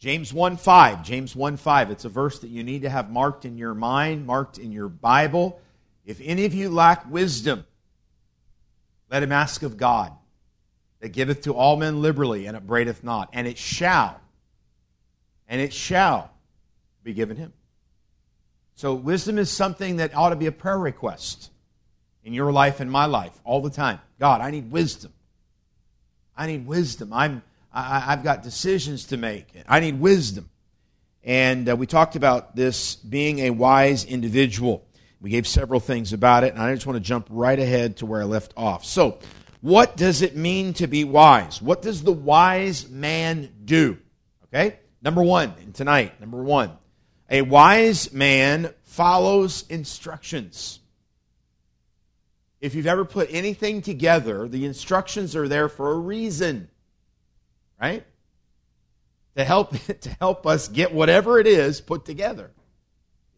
James 1 5. James 1 5. It's a verse that you need to have marked in your mind, marked in your Bible. If any of you lack wisdom, let him ask of God, that giveth to all men liberally, and upbraideth not. And it shall, and it shall be given him. So, wisdom is something that ought to be a prayer request in your life and my life all the time. God, I need wisdom. I need wisdom. I'm I, have got decisions to make. I need wisdom. And uh, we talked about this being a wise individual. We gave several things about it, and I just want to jump right ahead to where I left off. So, what does it mean to be wise? What does the wise man do? Okay? Number one, tonight, number one, a wise man follows instructions. If you've ever put anything together, the instructions are there for a reason right? To help to help us get whatever it is put together.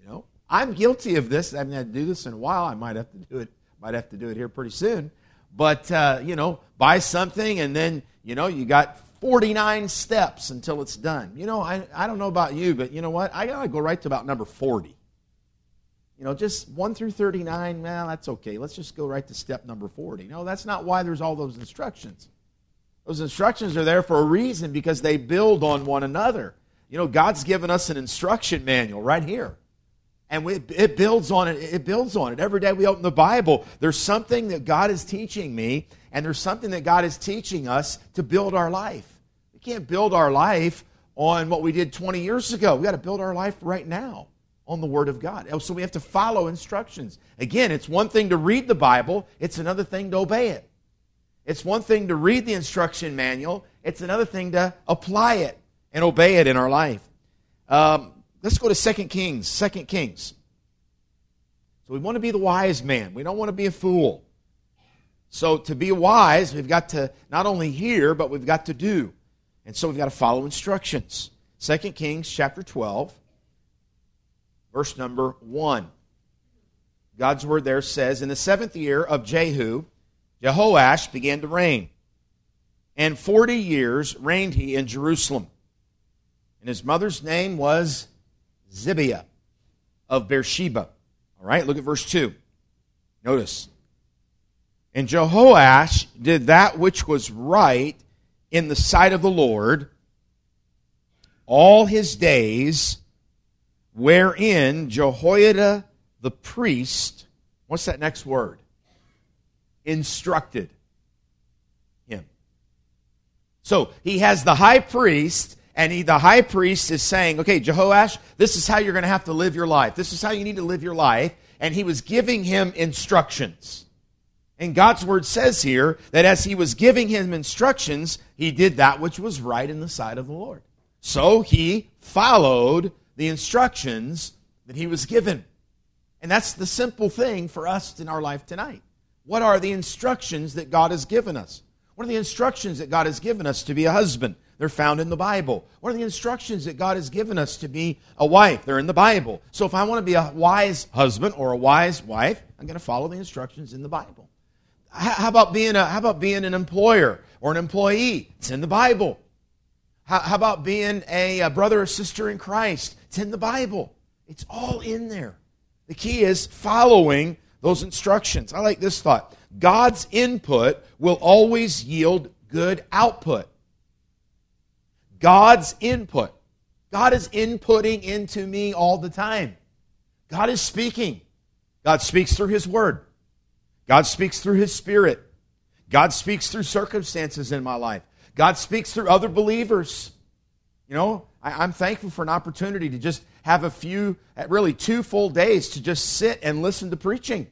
You know, I'm guilty of this. I haven't had to do this in a while. I might have to do it. Might have to do it here pretty soon. But uh, you know, buy something and then you know you got 49 steps until it's done. You know, I, I don't know about you, but you know what? I gotta go right to about number 40. You know, just 1 through 39, well, that's okay. Let's just go right to step number 40. No, that's not why there's all those instructions. Those instructions are there for a reason because they build on one another. You know, God's given us an instruction manual right here. And we, it builds on it. It builds on it. Every day we open the Bible, there's something that God is teaching me, and there's something that God is teaching us to build our life. We can't build our life on what we did 20 years ago. We got to build our life right now on the Word of God. So we have to follow instructions. Again, it's one thing to read the Bible, it's another thing to obey it. It's one thing to read the instruction manual, it's another thing to apply it and obey it in our life. Um, let's go to 2 Kings. 2 Kings. So we want to be the wise man, we don't want to be a fool. So to be wise, we've got to not only hear, but we've got to do. And so we've got to follow instructions. 2 Kings chapter 12, verse number 1. God's word there says, In the seventh year of Jehu, Jehoash began to reign. And 40 years reigned he in Jerusalem. And his mother's name was Zibiah of Beersheba. All right, look at verse 2. Notice. And Jehoash did that which was right in the sight of the Lord all his days, wherein Jehoiada the priest, what's that next word? Instructed him. So he has the high priest, and he, the high priest is saying, okay, Jehoash, this is how you're going to have to live your life. This is how you need to live your life. And he was giving him instructions. And God's word says here that as he was giving him instructions, he did that which was right in the sight of the Lord. So he followed the instructions that he was given. And that's the simple thing for us in our life tonight. What are the instructions that God has given us? What are the instructions that God has given us to be a husband? They're found in the Bible. What are the instructions that God has given us to be a wife? They're in the Bible. So if I want to be a wise husband or a wise wife, I'm going to follow the instructions in the Bible. How about being, a, how about being an employer or an employee? It's in the Bible. How, how about being a, a brother or sister in Christ? It's in the Bible. It's all in there. The key is following those instructions. I like this thought God's input will always yield good output. God's input. God is inputting into me all the time. God is speaking. God speaks through His Word. God speaks through His Spirit. God speaks through circumstances in my life. God speaks through other believers. You know, I, am thankful for an opportunity to just have a few, really two full days to just sit and listen to preaching.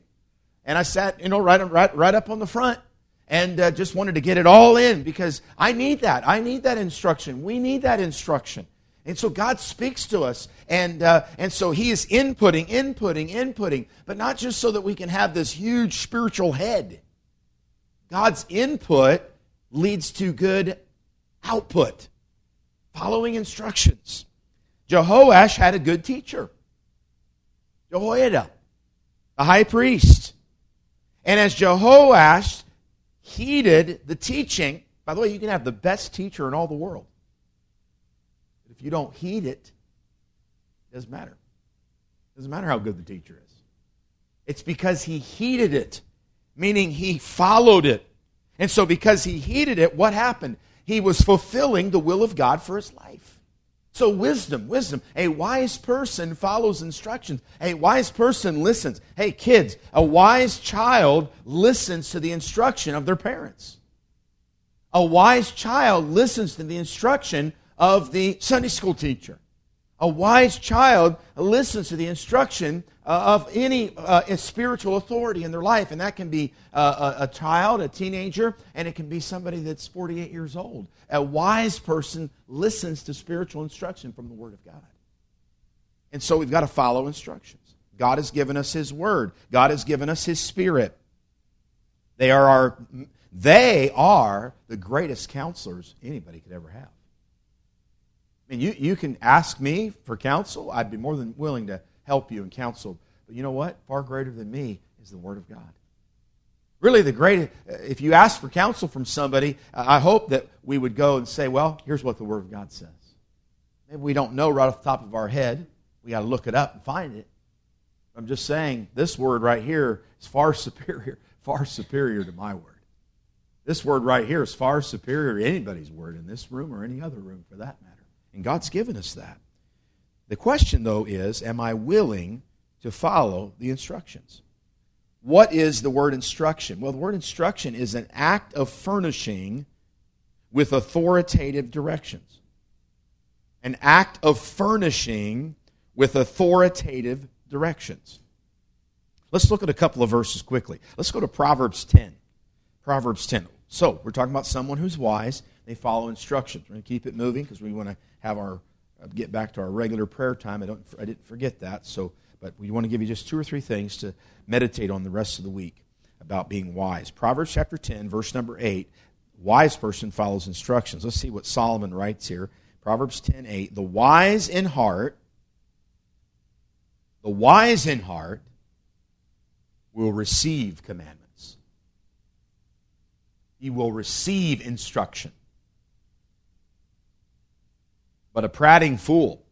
And I sat, you know, right, right, right up on the front and uh, just wanted to get it all in because I need that. I need that instruction. We need that instruction. And so God speaks to us, and, uh, and so He is inputting, inputting, inputting, but not just so that we can have this huge spiritual head. God's input leads to good output, following instructions. Jehoash had a good teacher, Jehoiada, the high priest. And as Jehoash heeded the teaching, by the way, you can have the best teacher in all the world. If if you don't heed it, it doesn't matter. It doesn't matter how good the teacher is. It's because he heeded it, meaning he followed it. And so, because he heeded it, what happened? He was fulfilling the will of God for his life. So, wisdom, wisdom. A wise person follows instructions. A wise person listens. Hey, kids, a wise child listens to the instruction of their parents. A wise child listens to the instruction of the Sunday school teacher. A wise child listens to the instruction uh, of any uh, spiritual authority in their life, and that can be uh, a, a, child, a teenager, and it can be somebody that's 48 years old. A wise person listens to spiritual instruction from the Word of God. And so we've got to follow instructions. God has given us His Word, God has given us His Spirit. They are, our, they are the greatest counselors anybody could ever have. I mean, you, you can ask me for counsel. I'd be more than willing to help you and counsel. But you know what? Far greater than me is the Word of God. Really, the greatest, if you ask for counsel from somebody, I hope that we would go and say, well, here's what the Word of God says. Maybe we don't know right off the top of our head. We got to look it up and find it. I'm just saying, this word right here is far superior, far superior to my word. This word right here is far superior to anybody's word in this room or any other room for that matter. And God's given us that. The question, though, is am I willing to follow the instructions? What is the word instruction? Well, the word instruction is an act of furnishing with authoritative directions. An act of furnishing with authoritative directions. Let's look at a couple of verses quickly. Let's go to Proverbs 10. Proverbs 10. So, we're talking about someone who's wise. They follow instructions. We're going to keep it moving because we want to have our uh, get back to our regular prayer time. I don't I didn't forget that. So, but we want to give you just two or three things to meditate on the rest of the week about being wise. Proverbs chapter 10, verse number 8. Wise person follows instructions. Let's see what Solomon writes here. Proverbs 10:8, The wise in heart, the wise in heart will receive commandments. He will receive instruction but a prating fool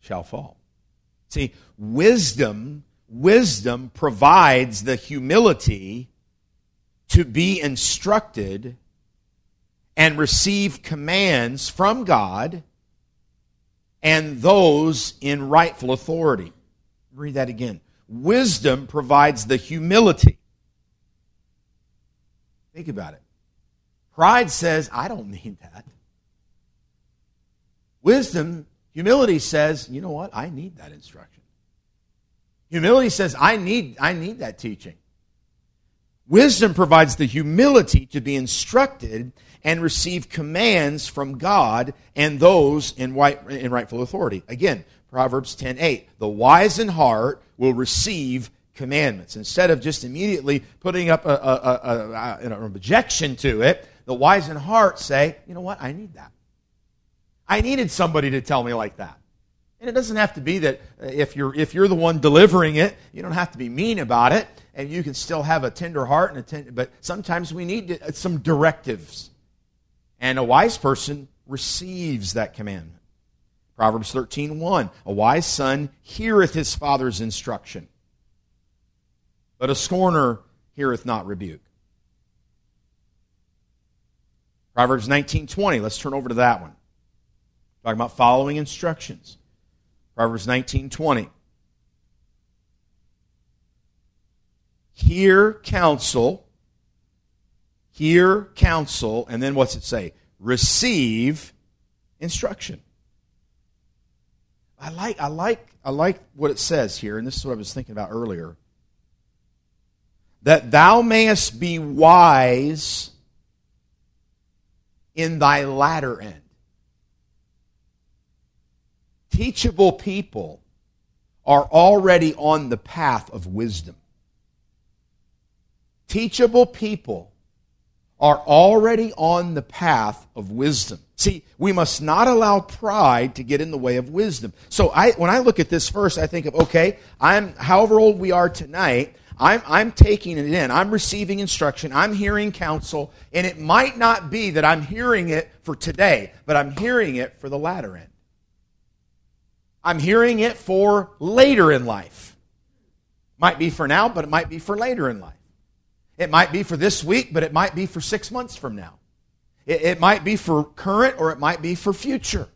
shall fall. See, wisdom, wisdom provides the humility to be instructed and receive commands from God and those in rightful authority. Read that again. Wisdom provides the humility. Think about it. Pride says, I don't need that. Wisdom, humility says, you know what? I need that instruction. Humility says, I need, I need that teaching. Wisdom provides the humility to be instructed and receive commands from God and those in, right, in rightful authority. Again, Proverbs 10:8. The wise in heart will receive commandments. Instead of just immediately putting up a, a, a, an objection to it, the wise in heart say, you know what? I need that. I needed somebody to tell me like that. And it doesn't have to be that uh, if you're, if you're the one delivering it, you don't have to be mean about it, and you can still have a tender heart and a tender, but sometimes we need uh, some directives. And a wise person receives that commandment. Proverbs 13:1 A wise son heareth his father's instruction, but a scorner heareth not rebuke. Proverbs 19:20 Let's turn over to that one. Talking about following instructions. Proverbs 19 20. Hear counsel. Hear counsel. And then what's it say? Receive instruction. I like, I like, I like what it says here, and this is what I was thinking about earlier. That thou mayest be wise in thy latter end teachable people are already on the path of wisdom. Teachable people are already on the path of wisdom. See, we must not allow pride to get in the way of wisdom. So I, when I look at this verse, I think of, okay, I'm, however old we are tonight, I'm, I'm taking it in. I'm receiving instruction. I'm hearing counsel. And it might not be that I'm hearing it for today, but I'm hearing it for the latter end. I'm hearing it for later in life. Might be for now, but it might be for later in life. It might be for this week, but it might be for six months from now. It, it might be for current or it might be for future.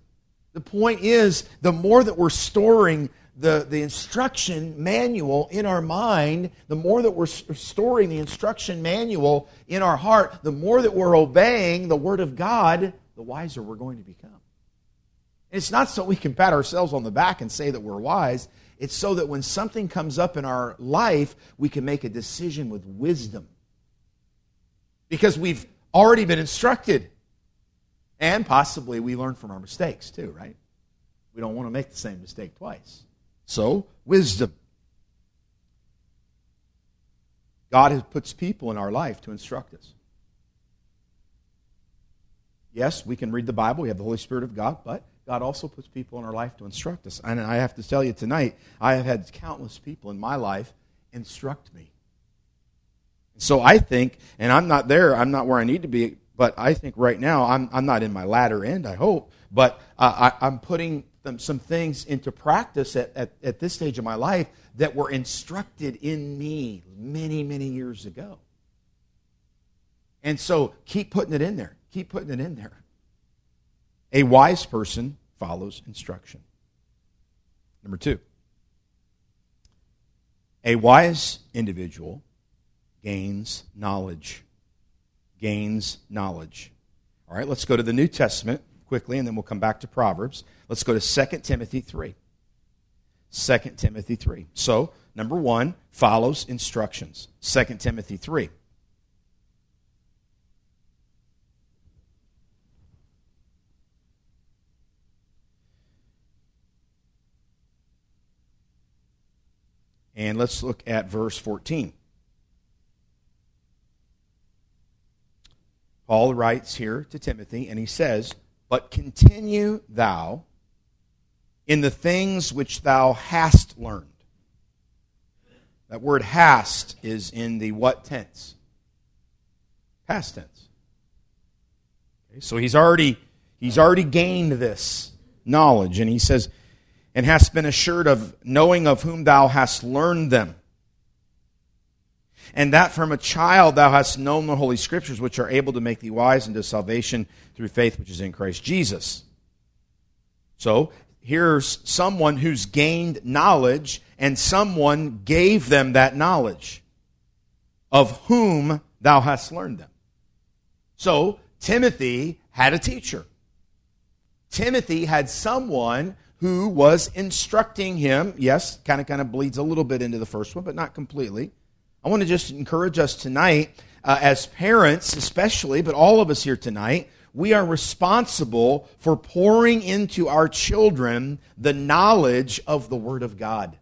The point is, the more that we're storing the, the instruction manual in our mind, the more that we're storing the instruction manual in our heart, the more that we're obeying the Word of God, the wiser we're going to become. It's not so we can pat ourselves on the back and say that we're wise. It's so that when something comes up in our life, we can make a decision with wisdom. Because we've already been instructed. And possibly we learn from our mistakes too, right? We don't want to make the same mistake twice. So, wisdom. God has puts people in our life to instruct us. Yes, we can read the Bible, we have the Holy Spirit of God, but God also puts people in our life to instruct us. And I have to tell you tonight, I have had countless people in my life instruct me. So I think, and I'm not there, I'm not where I need to be, but I think right now, I'm, I'm not in my latter end, I hope, but uh, I, I'm putting them, some things into practice at, at, at this stage of my life that were instructed in me many, many years ago. And so keep putting it in there. Keep putting it in there. A wise person follows instruction. Number two, a wise individual gains knowledge. Gains knowledge. All right, let's go to the New Testament quickly, and then we'll come back to Proverbs. Let's go to 2 Timothy 3. 2 Timothy 3. So, number one, follows instructions. 2 Timothy 3. And let's look at verse 14. Paul writes here to Timothy, and he says, But continue thou in the things which thou hast learned. That word hast is in the what tense? Past tense. Okay, so he's already he's already gained this knowledge, and he says, and hast been assured of knowing of whom thou hast learned them. And that from a child thou hast known the Holy Scriptures, which are able to make thee wise unto salvation through faith which is in Christ Jesus. So, here's someone who's gained knowledge, and someone gave them that knowledge, of whom thou hast learned them. So, Timothy had a teacher. Timothy had someone who was instructing him. Yes, kind of kind of bleeds a little bit into the first one, but not completely. I want to just encourage us tonight, uh, as parents especially, but all of us here tonight, we are responsible for pouring into our children the knowledge of the Word of God.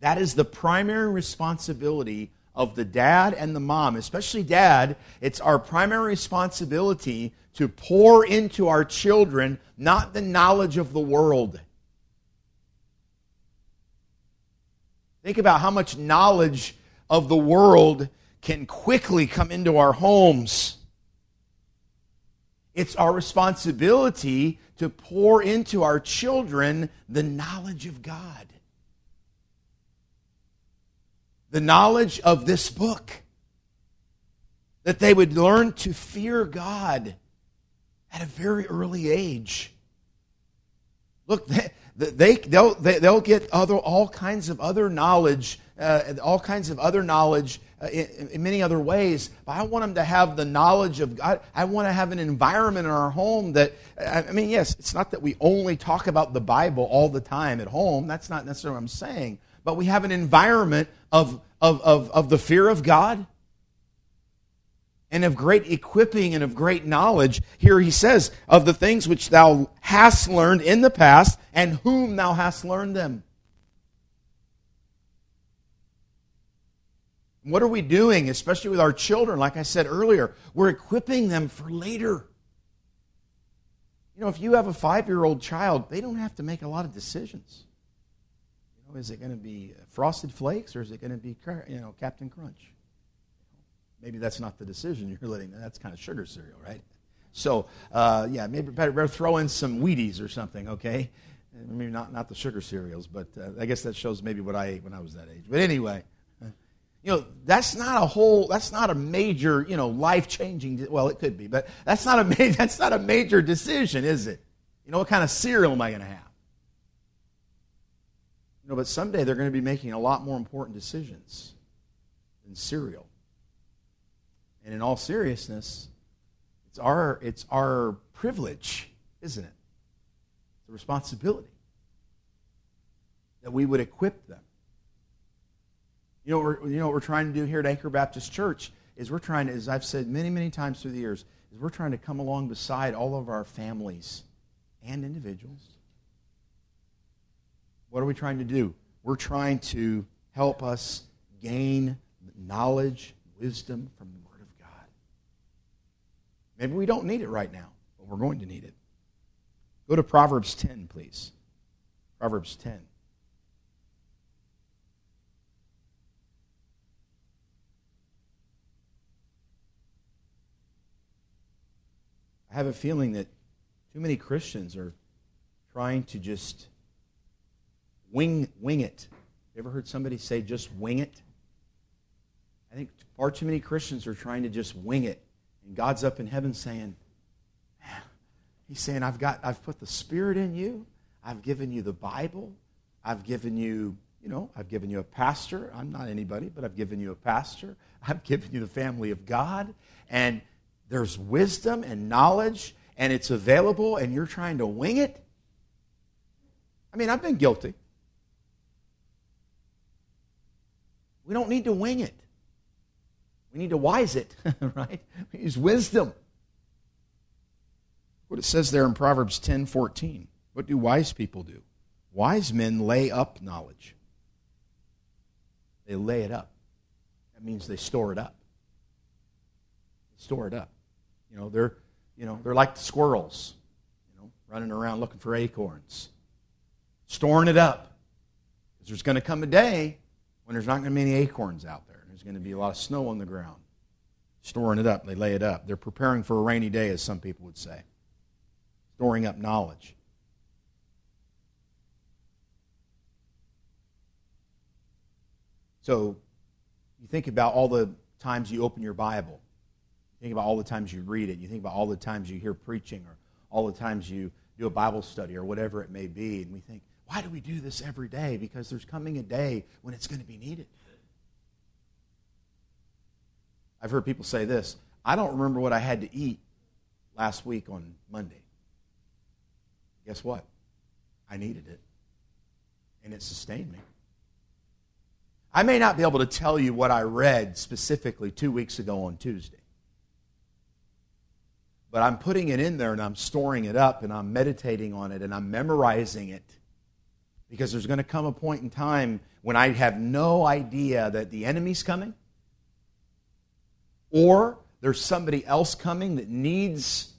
That is the primary responsibility of the dad and the mom, especially dad. It's our primary responsibility to pour into our children not the knowledge of the world. Think about how much knowledge of the world can quickly come into our homes. It's our responsibility to pour into our children the knowledge of God, the knowledge of this book, that they would learn to fear God at a very early age. Look, they, they, they'll, they, will get other, all kinds of other knowledge, uh, all kinds of other knowledge uh, in, in, many other ways. But I want them to have the knowledge of God. I want to have an environment in our home that, I mean, yes, it's not that we only talk about the Bible all the time at home. That's not necessarily what I'm saying. But we have an environment of, of, of, of the fear of God and of great equipping and of great knowledge. Here he says, of the things which thou hast learned in the past, and whom thou hast learned them. What are we doing, especially with our children? Like I said earlier, we're equipping them for later. You know, if you have a five year old child, they don't have to make a lot of decisions. Know, is it going to be Frosted Flakes or is it going to be you know Captain Crunch? Maybe that's not the decision you're letting. That's kind of sugar cereal, right? So uh, yeah, maybe better, throw in some Wheaties or something, okay? Maybe not not the sugar cereals, but uh, I guess that shows maybe what I ate when I was that age. But anyway, you know that's not a whole that's not a major you know life changing. Well, it could be, but that's not a ma- that's not a major decision, is it? You know what kind of cereal am I going to have? You know, but someday they're going to be making a lot more important decisions than cereal. And in all seriousness, it's our, it's our privilege, isn't it? It's a responsibility that we would equip them. You know, what we're, you know what we're trying to do here at Anchor Baptist Church is we're trying to, as I've said many, many times through the years, is we're trying to come along beside all of our families and individuals. What are we trying to do? We're trying to help us gain knowledge, wisdom from the Word of God. Maybe we don't need it right now, but we're going to need it. Go to Proverbs 10, please. Proverbs 10. I have a feeling that too many Christians are trying to just wing wing it. You ever heard somebody say just wing it? I think far too many Christians are trying to just wing it and God's up in heaven saying, He's saying, I've got I've put the Spirit in you. I've given you the Bible. I've given you, you know, I've given you a pastor. I'm not anybody, but I've given you a pastor. I've given you the family of God. And there's wisdom and knowledge, and it's available, and you're trying to wing it. I mean, I've been guilty. We don't need to wing it. We need to wise it, right? We use wisdom. What it says there in Proverbs 10 14. What do wise people do? Wise men lay up knowledge. They lay it up. That means they store it up. They store it up. You know, they're you know, they're like the squirrels, you know, running around looking for acorns. Storing it up. Because there's going to come a day when there's not going to be any acorns out there. There's going to be a lot of snow on the ground. Storing it up, they lay it up. They're preparing for a rainy day, as some people would say. Storing up knowledge. So, you think about all the times you open your Bible. You think about all the times you read it. You think about all the times you hear preaching or all the times you do a Bible study or whatever it may be. And we think, why do we do this every day? Because there's coming a day when it's going to be needed. I've heard people say this I don't remember what I had to eat last week on Monday. Guess what? I needed it, and it sustained me. I may not be able to tell you what I read specifically two weeks ago on Tuesday. But I'm putting it in there and I'm storing it up and I'm meditating on it and I'm memorizing it. Because there's going to come a point in time when I have no idea that the enemy's coming or there's somebody else coming that needs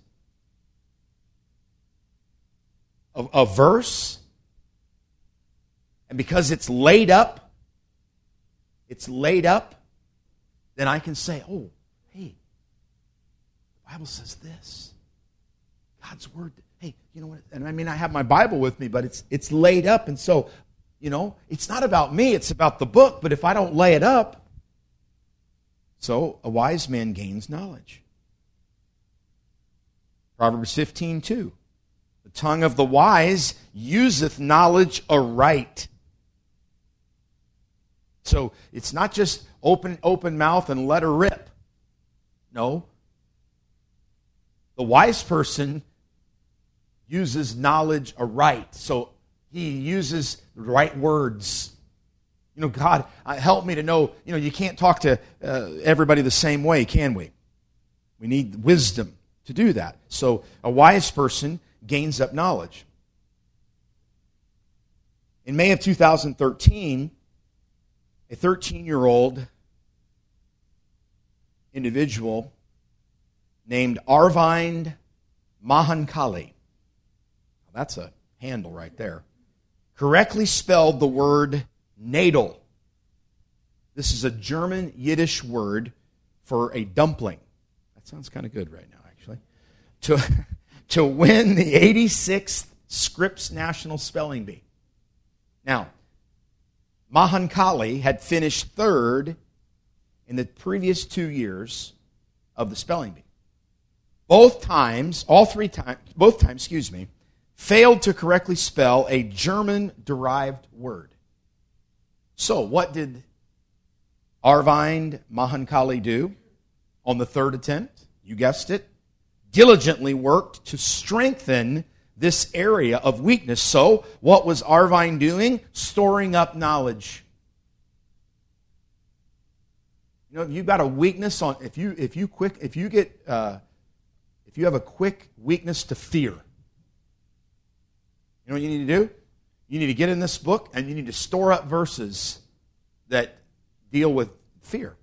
a, a verse, and because it's laid up, it's laid up, then I can say, oh, hey, the Bible says this. God's word. Hey, you know what? And I mean, I have my Bible with me, but it's it's laid up, and so, you know, it's not about me. It's about the book. But if I don't lay it up, so a wise man gains knowledge. Proverbs 15, 2. The tongue of the wise useth knowledge aright. So it's not just open, open mouth and let her rip. No. The wise person uses knowledge aright. So he uses the right words you know, God, uh, help me to know, you know, you can't talk to uh, everybody the same way, can we? We need wisdom to do that. So a wise person gains up knowledge. In May of 2013, a 13 year old individual named Arvind Mahankali, that's a handle right there, correctly spelled the word knaidel. This is a German Yiddish word for a dumpling. That sounds kind of good right now, actually. To, to win the 86th Scripps National Spelling Bee. Now, Mahan Mahankali had finished third in the previous two years of the spelling bee. Both times, all three times, both times, excuse me, failed to correctly spell a German derived word. So, what did Arvind Mahankali do on the third attempt? You guessed it. Diligently worked to strengthen this area of weakness. So, what was Arvind doing? Storing up knowledge. You know, if you've got a weakness on, if you if you quick if you get uh, if you have a quick weakness to fear, you know what you need to do? You need to get in this book and you need to store up verses that deal with fear.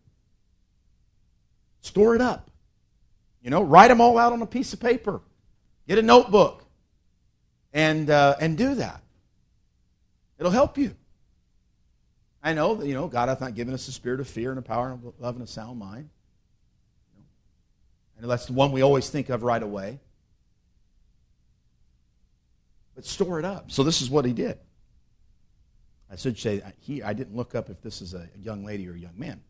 Store it up. You know, write them all out on a piece of paper. Get a notebook and, uh, and do that. It'll help you. I know that, you know, God hath not given us a spirit of fear and a power and a love and a sound mind. You know, And that's the one we always think of right away. But store it up. So this is what he did. I should say, he, I didn't look up if this is a young lady or a young man.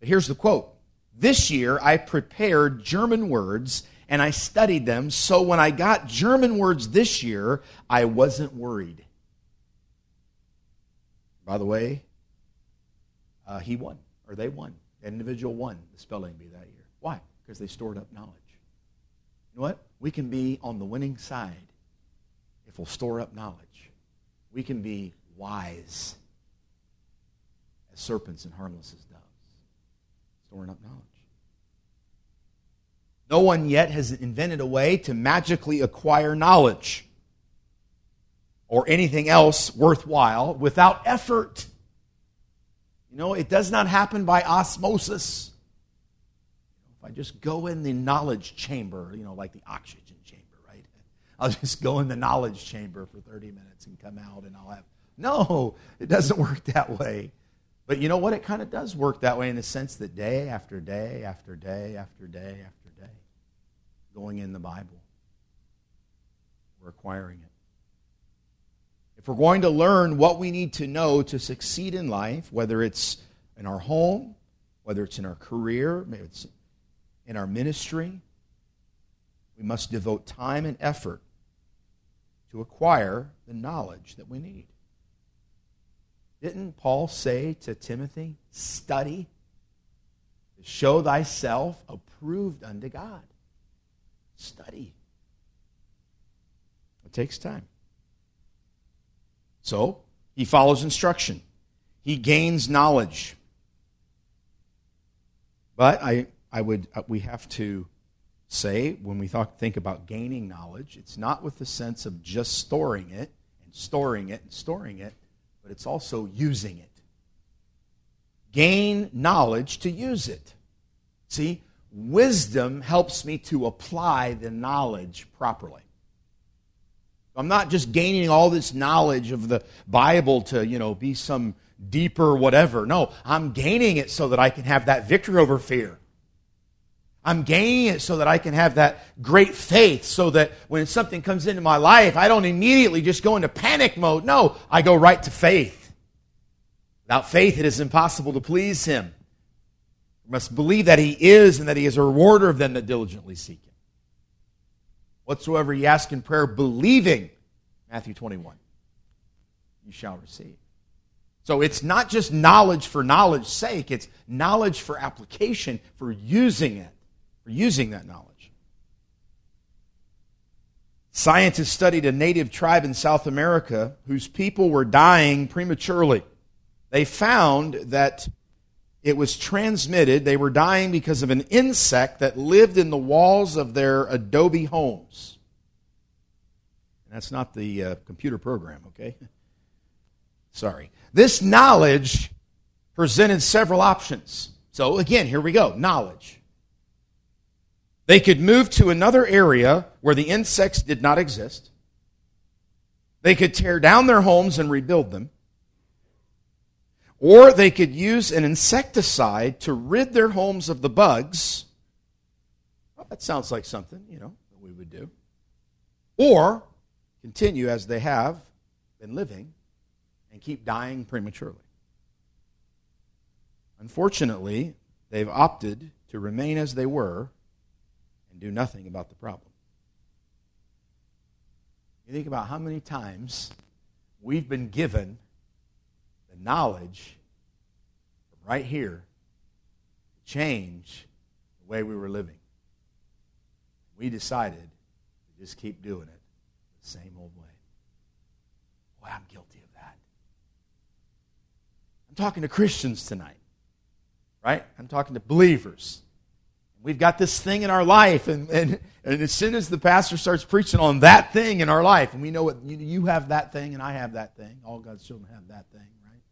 But here's the quote This year I prepared German words and I studied them, so when I got German words this year, I wasn't worried. By the way, uh, he won, or they won. An individual won the spelling bee that year. Why? Because they stored up knowledge. You know what? We can be on the winning side if we'll store up knowledge. We can be wise as serpents and harmless as doves, storing up knowledge. No one yet has invented a way to magically acquire knowledge or anything else worthwhile without effort. You know, it does not happen by osmosis. If I just go in the knowledge chamber, you know, like the oxygen? I'll just go in the knowledge chamber for 30 minutes and come out and I'll have. No, it doesn't work that way. But you know what? It kind of does work that way in the sense that day after day after day after day after day, going in the Bible. We're acquiring it. If we're going to learn what we need to know to succeed in life, whether it's in our home, whether it's in our career, maybe it's in our ministry, we must devote time and effort to acquire the knowledge that we need. Didn't Paul say to Timothy, study show thyself approved unto God? Study. It takes time. So, he follows instruction. He gains knowledge. But I, I would, uh, we have to say, when we talk, think about gaining knowledge, it's not with the sense of just storing it and storing it and storing it, but it's also using it. Gain knowledge to use it. See, wisdom helps me to apply the knowledge properly. I'm not just gaining all this knowledge of the Bible to, you know, be some deeper whatever. No, I'm gaining it so that I can have that victory over fear. I'm gaining it so that I can have that great faith, so that when something comes into my life, I don't immediately just go into panic mode. No, I go right to faith. Without faith, it is impossible to please Him. We must believe that he is and that he is a rewarder of them that diligently seek him. Whatsoever ye ask in prayer, believing, Matthew 21, you shall receive. So it's not just knowledge for knowledge's sake, it's knowledge for application, for using it, for using that knowledge. Scientists studied a native tribe in South America whose people were dying prematurely. They found that it was transmitted. They were dying because of an insect that lived in the walls of their adobe homes. And that's not the uh, computer program, okay? Sorry. This knowledge presented several options. So, again, here we go knowledge. They could move to another area where the insects did not exist. They could tear down their homes and rebuild them. Or they could use an insecticide to rid their homes of the bugs. Well, that sounds like something, you know, that we would do. Or continue as they have been living and keep dying prematurely. Unfortunately, they've opted to remain as they were and do nothing about the problem. You think about how many times we've been given the knowledge from right here to change the way we were living. We decided to just keep doing it the same old way. Boy, I'm guilty of that. I'm talking to Christians tonight, right? I'm talking to believers. We've got this thing in our life, and, and, and as soon as the pastor starts preaching on that thing in our life, and we know what you, you have that thing, and I have that thing, all God's children have that thing, right?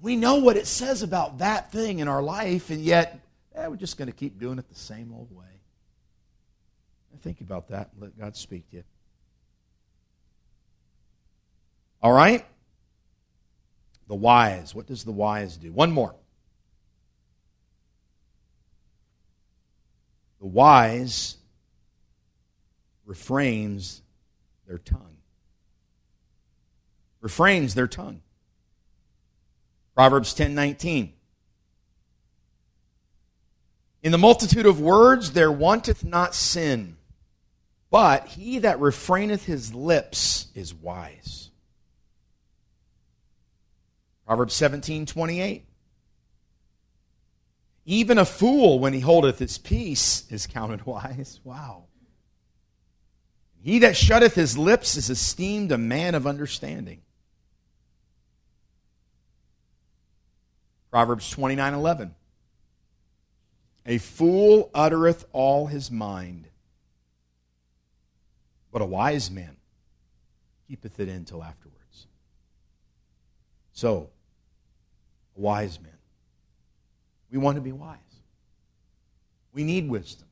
We know what it says about that thing in our life, and yet eh, we're just going to keep doing it the same old way. Think about that. and Let God speak to you. All right? The wise. What does the wise do? One more. The wise refrains their tongue. Refrains their tongue. Proverbs 10 19. In the multitude of words there wanteth not sin, but he that refraineth his lips is wise. Proverbs 17 28. Even a fool, when he holdeth his peace, is counted wise. Wow. He that shutteth his lips is esteemed a man of understanding. Proverbs 29 11. A fool uttereth all his mind, but a wise man keepeth it in till afterwards. So, a wise man. We want to be wise. We need wisdom.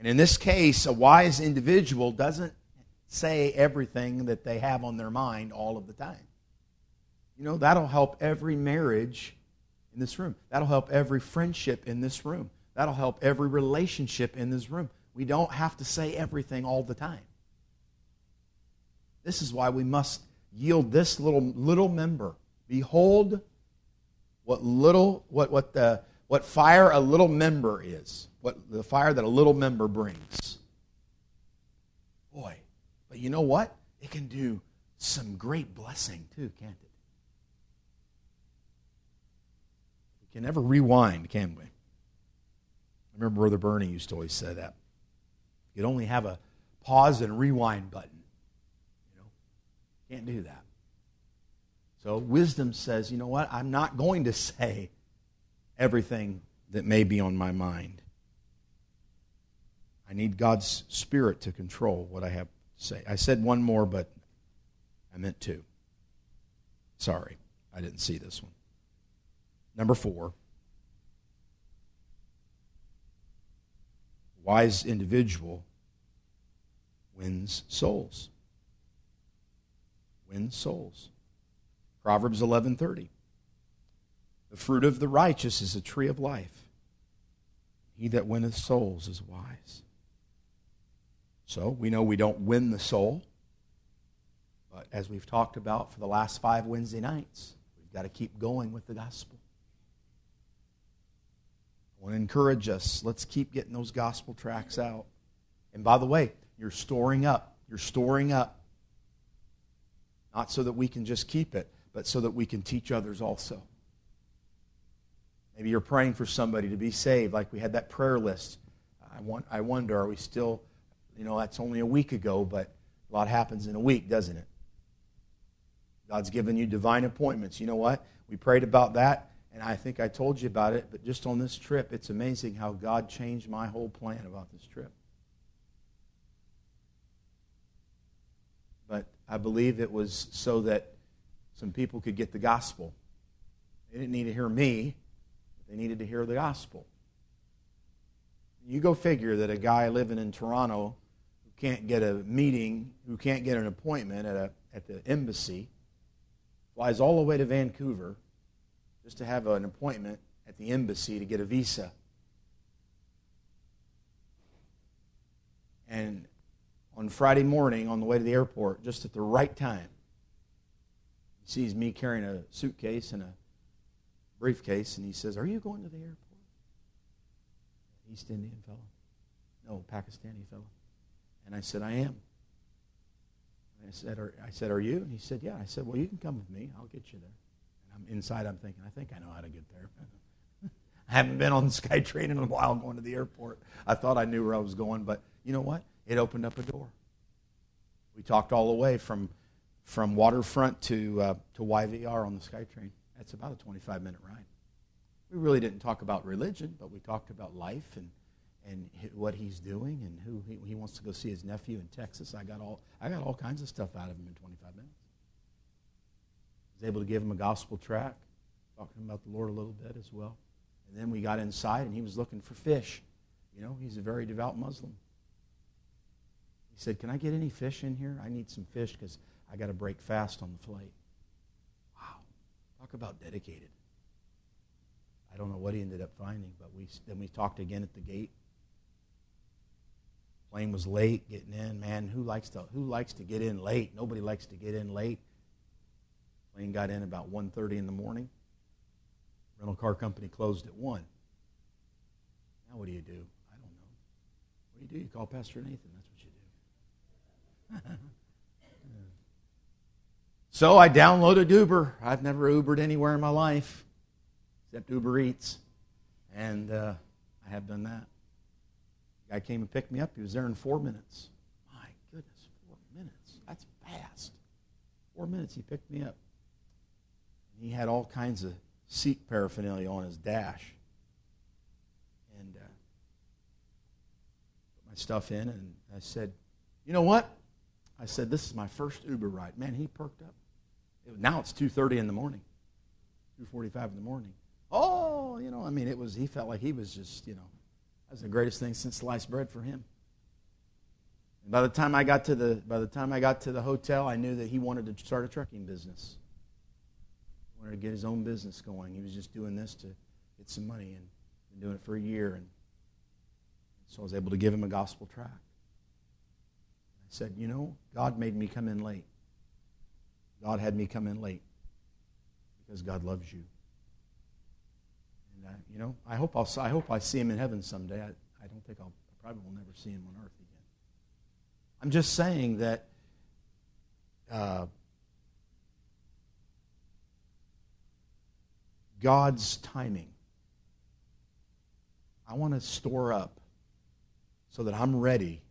And in this case, a wise individual doesn't say everything that they have on their mind all of the time. You know, that'll help every marriage in this room. That'll help every friendship in this room. That'll help every relationship in this room. We don't have to say everything all the time. This is why we must yield this little little member. Behold what little what what the what fire a little member is. What the fire that a little member brings. Boy, but you know what? It can do some great blessing too, can't it? We can never rewind, can we? I remember Brother Bernie used to always say that. You'd only have a pause and rewind button. You know, can't do that. So wisdom says, you know what? I'm not going to say everything that may be on my mind. I need God's Spirit to control what I have to say. I said one more, but I meant two. Sorry, I didn't see this one. Number four. Wise individual wins souls. Wins souls. Proverbs 11:30. The fruit of the righteous is a tree of life. He that winneth souls is wise. So, we know we don't win the soul. But as we've talked about for the last 5 Wednesday nights, we've got to keep going with the gospel. I want to encourage us. Let's keep getting those gospel tracts out. And by the way, you're storing up. You're storing up. Not so that we can just keep it, but so that we can teach others also. Maybe you're praying for somebody to be saved, like we had that prayer list. I, want, I wonder, are we still, you know, that's only a week ago, but a lot happens in a week, doesn't it? God's given you divine appointments. You know what? We prayed about that, and I think I told you about it, but just on this trip, it's amazing how God changed my whole plan about this trip. But I believe it was so that some people could get the gospel. They didn't need to hear me, they needed to hear the gospel. You go figure that a guy living in Toronto who can't get a meeting, who can't get an appointment at, a, at the embassy, flies all the way to Vancouver just to have an appointment at the embassy to get a visa. And on Friday morning, on the way to the airport, just at the right time, sees me carrying a suitcase and a briefcase, and he says, Are you going to the airport? East Indian fellow. No, Pakistani fellow. And I said, I am. I said, are, I said, Are you? And he said, Yeah. I said, Well, you can come with me. I'll get you there. And I'm inside, I'm thinking, I think I know how to get there. I haven't been on the SkyTrain in a while going to the airport. I thought I knew where I was going, but you know what? It opened up a door. We talked all the way from, from waterfront to, uh, to YVR on the SkyTrain. That's about a 25 minute ride. We really didn't talk about religion, but we talked about life and, and what he's doing and who he, he wants to go see his nephew in Texas. I got all, I got all kinds of stuff out of him in 25 minutes. I was able to give him a gospel tract, talking about the Lord a little bit as well. And then we got inside, and he was looking for fish. You know, he's a very devout Muslim. He said, Can I get any fish in here? I need some fish because I got to break fast on the flight. Wow. Talk about dedicated. I don't know what he ended up finding, but we then we talked again at the gate. Plane was late getting in. Man, who likes to who likes to get in late? Nobody likes to get in late. Plane got in about 1.30 in the morning. Rental car company closed at 1. Now what do you do? I don't know. What do you do? You call Pastor Nathan. That's what you do. so I downloaded Uber. I've never Ubered anywhere in my life except Uber Eats. And uh, I have done that. guy came and picked me up. He was there in four minutes. My goodness, four minutes. That's fast. Four minutes, he picked me up. He had all kinds of Sikh paraphernalia on his dash. And uh, put my stuff in, and I said, You know what? I said, This is my first Uber ride. Man, he perked up. Now it's 2.30 in the morning, 2.45 in the morning oh, you know, I mean, it was, he felt like he was just, you know, that was the greatest thing since sliced bread for him. And by the time I got to the, by the time I got to the hotel, I knew that he wanted to start a trucking business. He wanted to get his own business going. He was just doing this to get some money and been doing it for a year. And so I was able to give him a gospel tract. I said, you know, God made me come in late. God had me come in late because God loves you you know, I hope I'll, I hope I see him in heaven someday. I, I don't think I'll, I probably will never see him on earth again. I'm just saying that uh, God's timing. I want to store up so that I'm ready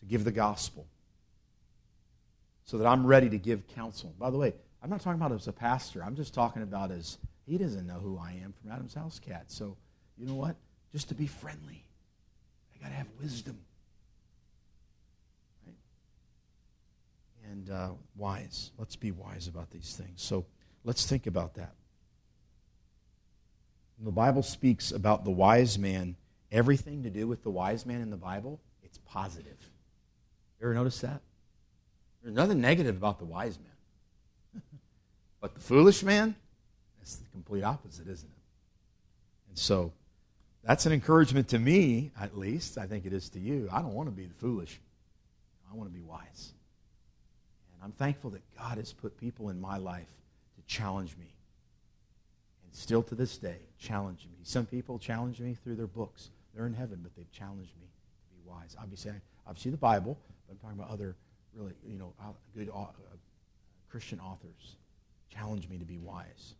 to give the gospel, so that I'm ready to give counsel. By the way, I'm not talking about as a pastor. I'm just talking about as he doesn't know who I am from Adam's House Cat. So, you know what? Just to be friendly, I got to have wisdom. Right? And uh, wise. Let's be wise about these things. So, let's think about that. When the Bible speaks about the wise man, everything to do with the wise man in the Bible, it's positive. You ever notice that? There's nothing negative about the wise man. But the foolish man, it's the complete opposite, isn't it? And so that's an encouragement to me, at least. I think it is to you. I don't want to be the foolish. I want to be wise. And I'm thankful that God has put people in my life to challenge me. And still to this day, challenge me. Some people challenge me through their books. They're in heaven, but they've challenged me to be wise. Obviously, obviously the Bible, but I'm talking about other really, you know, good uh, Christian authors challenge me to be wise.